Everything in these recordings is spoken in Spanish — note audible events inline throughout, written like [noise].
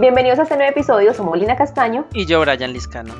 Bienvenidos a este nuevo episodio, somos Lina Castaño y yo Brian Liscano.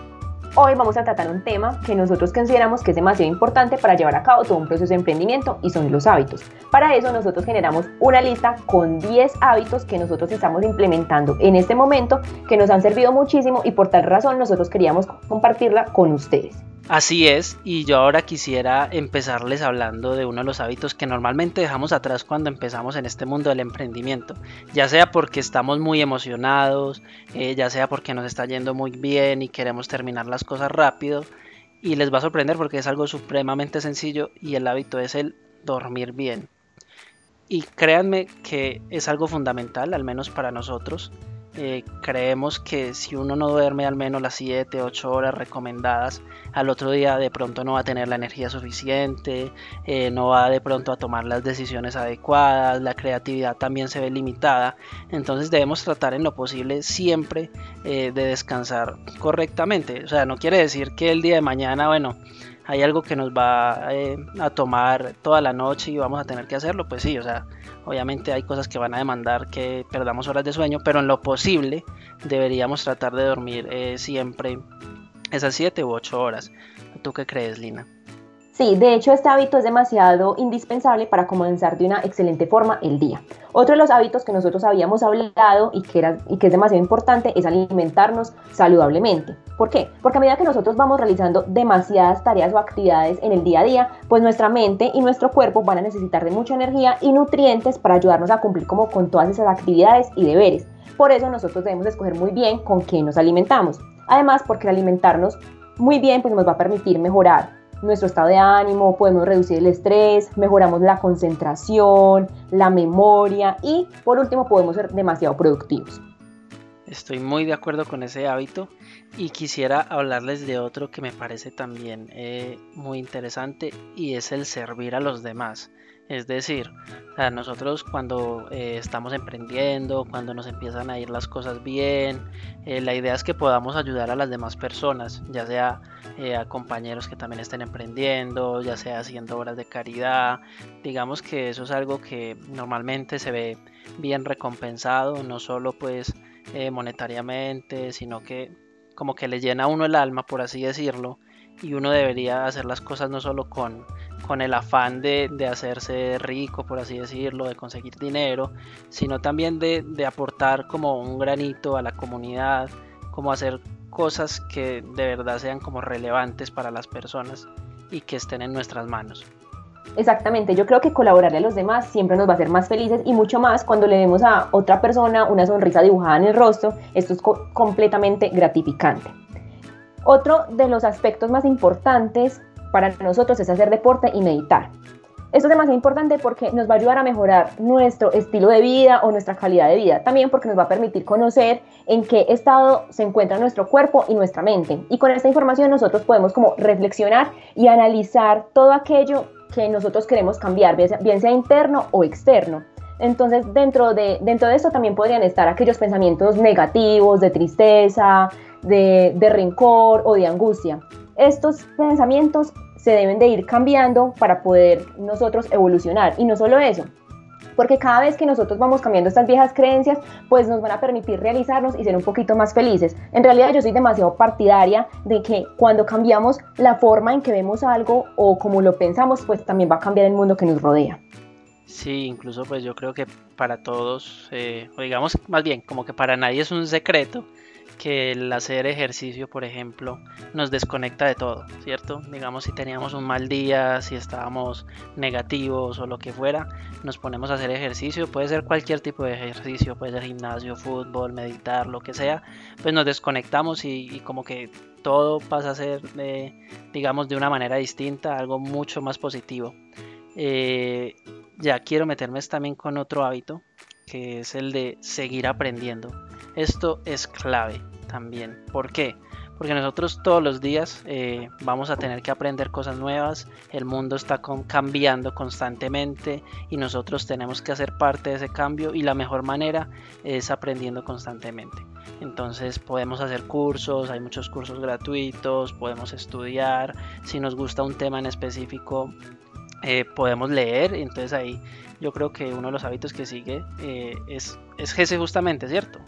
Hoy vamos a tratar un tema que nosotros consideramos que es demasiado importante para llevar a cabo todo un proceso de emprendimiento y son los hábitos. Para eso nosotros generamos una lista con 10 hábitos que nosotros estamos implementando en este momento que nos han servido muchísimo y por tal razón nosotros queríamos compartirla con ustedes. Así es, y yo ahora quisiera empezarles hablando de uno de los hábitos que normalmente dejamos atrás cuando empezamos en este mundo del emprendimiento, ya sea porque estamos muy emocionados, eh, ya sea porque nos está yendo muy bien y queremos terminar las cosas rápido, y les va a sorprender porque es algo supremamente sencillo y el hábito es el dormir bien. Y créanme que es algo fundamental, al menos para nosotros, eh, creemos que si uno no duerme al menos las 7, 8 horas recomendadas, al otro día de pronto no va a tener la energía suficiente, eh, no va de pronto a tomar las decisiones adecuadas, la creatividad también se ve limitada, entonces debemos tratar en lo posible siempre eh, de descansar correctamente, o sea, no quiere decir que el día de mañana, bueno, hay algo que nos va a tomar toda la noche y vamos a tener que hacerlo, pues sí, o sea, Obviamente hay cosas que van a demandar que perdamos horas de sueño, pero en lo posible deberíamos tratar de dormir eh, siempre esas 7 u 8 horas. ¿Tú qué crees, Lina? Sí, de hecho este hábito es demasiado indispensable para comenzar de una excelente forma el día. Otro de los hábitos que nosotros habíamos hablado y que, era, y que es demasiado importante es alimentarnos saludablemente. ¿Por qué? Porque a medida que nosotros vamos realizando demasiadas tareas o actividades en el día a día, pues nuestra mente y nuestro cuerpo van a necesitar de mucha energía y nutrientes para ayudarnos a cumplir como con todas esas actividades y deberes. Por eso nosotros debemos escoger muy bien con qué nos alimentamos. Además, porque alimentarnos muy bien pues nos va a permitir mejorar nuestro estado de ánimo, podemos reducir el estrés, mejoramos la concentración, la memoria y por último podemos ser demasiado productivos. Estoy muy de acuerdo con ese hábito y quisiera hablarles de otro que me parece también eh, muy interesante y es el servir a los demás. Es decir, nosotros cuando eh, estamos emprendiendo, cuando nos empiezan a ir las cosas bien, eh, la idea es que podamos ayudar a las demás personas, ya sea eh, a compañeros que también estén emprendiendo, ya sea haciendo obras de caridad. Digamos que eso es algo que normalmente se ve bien recompensado, no solo pues monetariamente, sino que como que le llena a uno el alma, por así decirlo, y uno debería hacer las cosas no solo con, con el afán de, hacerse rico, por así decirlo, de conseguir dinero, sino también de, aportar como un granito a la comunidad, como hacer cosas que de verdad sean como relevantes para las personas y que estén en nuestras manos. Exactamente, yo creo que colaborarle a los demás siempre nos va a hacer más felices y mucho más cuando le vemos a otra persona una sonrisa dibujada en el rostro, esto es completamente gratificante. Otro de los aspectos más importantes para nosotros es hacer deporte y meditar. Esto es demasiado importante porque nos va a ayudar a mejorar nuestro estilo de vida o nuestra calidad de vida. También porque nos va a permitir conocer en qué estado se encuentra nuestro cuerpo y nuestra mente. Y con esta información nosotros podemos como reflexionar y analizar todo aquello que nosotros queremos cambiar, bien sea interno o externo. Entonces, dentro de, dentro de esto también podrían estar aquellos pensamientos negativos, de tristeza, de, de rencor o de angustia. Estos pensamientos se deben de ir cambiando para poder nosotros evolucionar. Y no solo eso, porque cada vez que nosotros vamos cambiando estas viejas creencias, pues nos van a permitir realizarnos y ser un poquito más felices. En realidad yo soy demasiado partidaria de que cuando cambiamos la forma en que vemos algo o como lo pensamos, pues también va a cambiar el mundo que nos rodea. Sí, incluso pues yo creo que para todos, eh, o digamos más bien, como que para nadie es un secreto que el hacer ejercicio, por ejemplo, nos desconecta de todo, ¿cierto? Digamos, si teníamos un mal día, si estábamos negativos o lo que fuera, nos ponemos a hacer ejercicio, puede ser cualquier tipo de ejercicio, puede ser gimnasio, fútbol, meditar, lo que sea, pues nos desconectamos y, como que todo pasa a ser, digamos, de una manera distinta, algo mucho más positivo. Eh, ya quiero meterme también con otro hábito, que es el de seguir aprendiendo. Esto es clave también. ¿Por qué? Porque nosotros todos los días eh, vamos a tener que aprender cosas nuevas, el mundo está cambiando constantemente y nosotros tenemos que hacer parte de ese cambio y la mejor manera es aprendiendo constantemente. Entonces podemos hacer cursos, hay muchos cursos gratuitos, podemos estudiar, si nos gusta un tema en específico eh, podemos leer, entonces ahí yo creo que uno de los hábitos que sigue eh, es, es ese justamente, ¿cierto?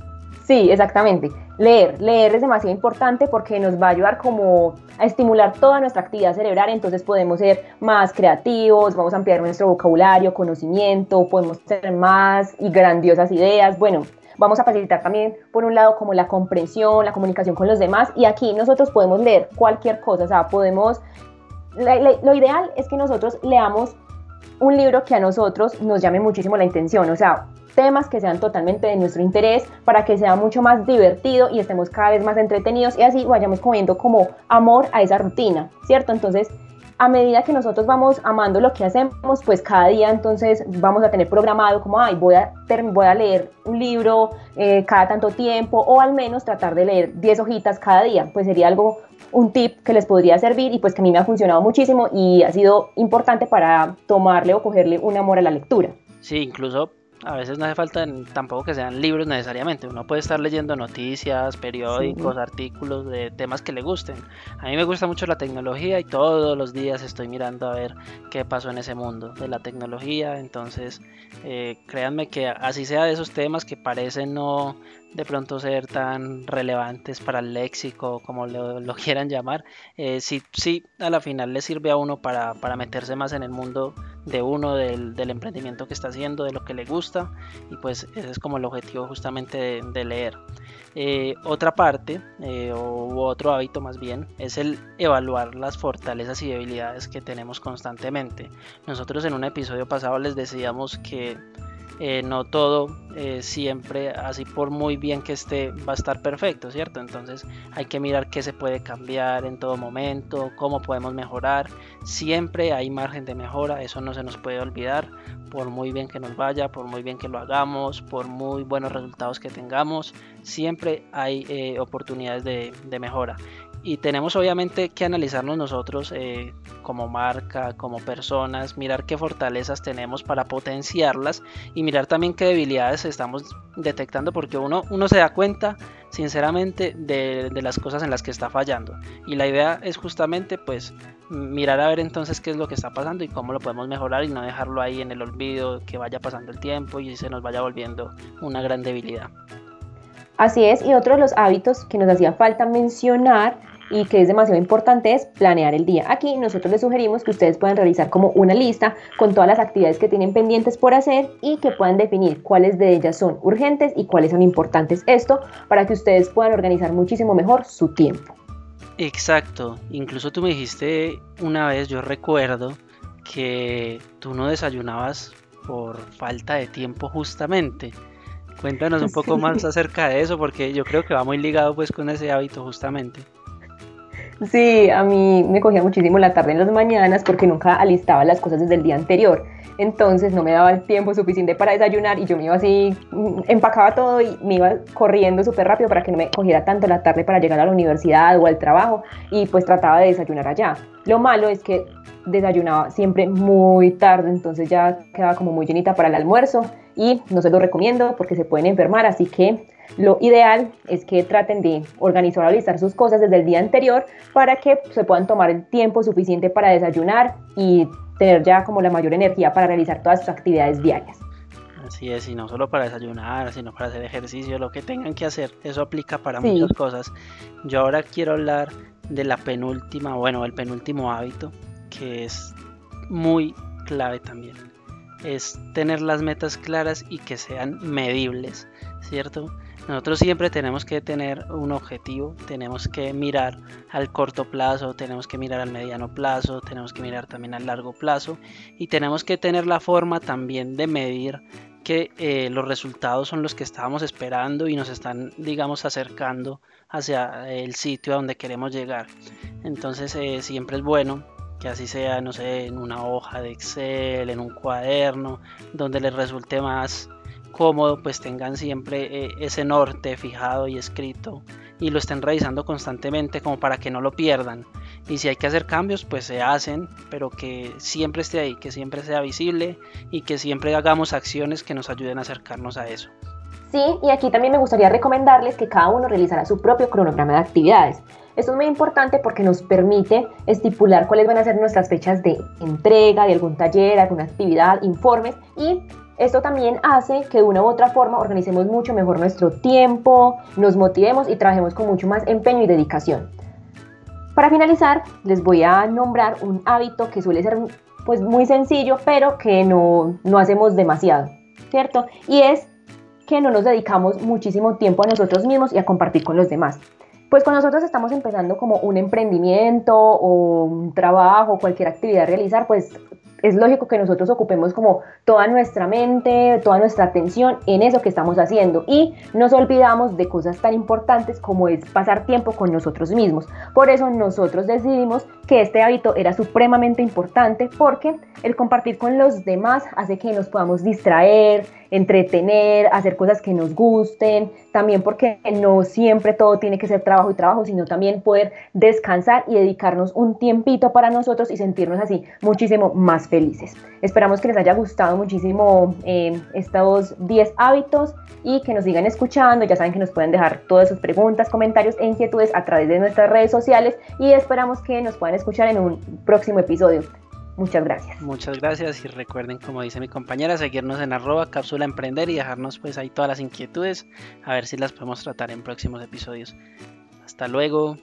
Sí, exactamente. Leer, leer es demasiado importante porque nos va a ayudar como a estimular toda nuestra actividad cerebral, entonces podemos ser más creativos, vamos a ampliar nuestro vocabulario, conocimiento, podemos tener más y grandiosas ideas. Bueno, vamos a facilitar también, por un lado, como la comprensión, la comunicación con los demás y aquí nosotros podemos leer cualquier cosa, o sea, podemos, lo ideal es que nosotros leamos un libro que a nosotros nos llame muchísimo la intención, o sea, temas que sean totalmente de nuestro interés para que sea mucho más divertido y estemos cada vez más entretenidos y así vayamos comiendo como amor a esa rutina, ¿cierto? Entonces, a medida que nosotros vamos amando lo que hacemos, pues cada día entonces vamos a tener programado como, ay, voy a, voy a leer un libro eh, cada tanto tiempo o al menos tratar de leer 10 hojitas cada día, pues sería algo, un tip que les podría servir y pues que a mí me ha funcionado muchísimo y ha sido importante para tomarle o cogerle un amor a la lectura. Sí, incluso a veces no hace falta tampoco que sean libros necesariamente. Uno puede estar leyendo noticias, periódicos, artículos de temas que le gusten. A mí me gusta mucho la tecnología y todos los días estoy mirando a ver qué pasó en ese mundo de la tecnología. Entonces, eh, créanme que así sea de esos temas que parecen no de pronto ser tan relevantes para el léxico, como lo, [laughs] quieran llamar, eh, sí, sí, a la final le sirve a uno para, meterse más en el mundo de uno, del, emprendimiento que está haciendo, de lo que le gusta, y pues ese es como el objetivo justamente de, leer. Eh, otra parte, eh, o otro hábito más bien, es el evaluar las fortalezas y debilidades que tenemos constantemente. Nosotros en un episodio pasado les decíamos que eh, no todo eh, siempre, así por muy bien que esté, va a estar perfecto, ¿cierto? Entonces hay que mirar qué se puede cambiar en todo momento, cómo podemos mejorar. Siempre hay margen de mejora, eso no se nos puede olvidar, por muy bien que nos vaya, por muy bien que lo hagamos, por muy buenos resultados que tengamos, siempre hay eh, oportunidades de, mejora y tenemos obviamente que analizarnos nosotros eh, como marca, como personas, mirar qué fortalezas tenemos para potenciarlas y mirar también qué debilidades estamos detectando porque uno, uno se da cuenta sinceramente de, de, las cosas en las que está fallando y la idea es justamente pues mirar a ver entonces qué es lo que está pasando y cómo lo podemos mejorar y no dejarlo ahí en el olvido que vaya pasando el tiempo y se nos vaya volviendo una gran debilidad. Así es, y otro de los hábitos que nos hacía falta mencionar y que es demasiado importante es planear el día. Aquí nosotros les sugerimos que ustedes puedan realizar como una lista con todas las actividades que tienen pendientes por hacer y que puedan definir cuáles de ellas son urgentes y cuáles son importantes. Esto para que ustedes puedan organizar muchísimo mejor su tiempo. Exacto, incluso tú me dijiste una vez, yo recuerdo que tú no desayunabas por falta de tiempo justamente. Cuéntanos un [laughs] poco más acerca de eso porque yo creo que va muy ligado pues con ese hábito justamente. Sí, a mí me cogía muchísimo la tarde en las mañanas porque nunca alistaba las cosas desde el día anterior. Entonces no me daba el tiempo suficiente para desayunar y yo me iba así, mm, empacaba todo y me iba corriendo súper rápido para que no me cogiera tanto la tarde para llegar a la universidad o al trabajo y pues trataba de desayunar allá. Lo malo es que desayunaba siempre muy tarde, entonces ya quedaba como muy llenita para el almuerzo y no se lo recomiendo porque se pueden enfermar, así que lo ideal es que traten de organizar o alistar sus cosas desde el día anterior para que se puedan tomar el tiempo suficiente para desayunar y tener ya como la mayor energía para realizar todas sus actividades diarias. Así es, y no solo para desayunar, sino para hacer ejercicio, lo que tengan que hacer, eso aplica para muchas cosas. Yo ahora quiero hablar de la penúltima, bueno, el penúltimo hábito, que es muy clave también. Es tener las metas claras y que sean medibles, ¿cierto? Nosotros siempre tenemos que tener un objetivo, tenemos que mirar al corto plazo, tenemos que mirar al mediano plazo, tenemos que mirar también al largo plazo y tenemos que tener la forma también de medir que eh, los resultados son los que estábamos esperando y nos están, digamos, acercando hacia el sitio a donde queremos llegar. Entonces eh, siempre es bueno que así sea, no sé, en una hoja de Excel, en un cuaderno, donde les resulte más cómodo, pues tengan siempre eh, ese norte fijado y escrito y lo estén revisando constantemente como para que no lo pierdan. Y si hay que hacer cambios, pues se hacen, pero que siempre esté ahí, que siempre sea visible y que siempre hagamos acciones que nos ayuden a acercarnos a eso. Sí, y aquí también me gustaría recomendarles que cada uno realizara su propio cronograma de actividades. Esto es muy importante porque nos permite estipular cuáles van a ser nuestras fechas de entrega de algún taller, alguna actividad, informes y Esto también hace que de una u otra forma organicemos mucho mejor nuestro tiempo, nos motivemos y trabajemos con mucho más empeño y dedicación. Para finalizar, les voy a nombrar un hábito que suele ser pues muy sencillo, pero que no, no hacemos demasiado, ¿cierto? Y es que no nos dedicamos muchísimo tiempo a nosotros mismos y a compartir con los demás. Pues cuando nosotros estamos empezando como un emprendimiento o un trabajo, cualquier actividad a realizar, pues es lógico que nosotros ocupemos como toda nuestra mente, toda nuestra atención en eso que estamos haciendo y nos olvidamos de cosas tan importantes como es pasar tiempo con nosotros mismos. Por eso nosotros decidimos que este hábito era supremamente importante porque el compartir con los demás hace que nos podamos distraer, entretener, hacer cosas que nos gusten, también porque no siempre todo tiene que ser trabajo y trabajo, sino también poder descansar y dedicarnos un tiempito para nosotros y sentirnos así muchísimo más felices. Esperamos que les haya gustado muchísimo eh, estos 10 hábitos y que nos sigan escuchando. Ya saben que nos pueden dejar todas sus preguntas, comentarios e inquietudes a través de nuestras redes sociales y esperamos que nos puedan escuchar en un próximo episodio. Muchas gracias. Muchas gracias y recuerden, como dice mi compañera, seguirnos en arroba cápsula emprender y dejarnos pues ahí todas las inquietudes, a ver si las podemos tratar en próximos episodios. Hasta luego.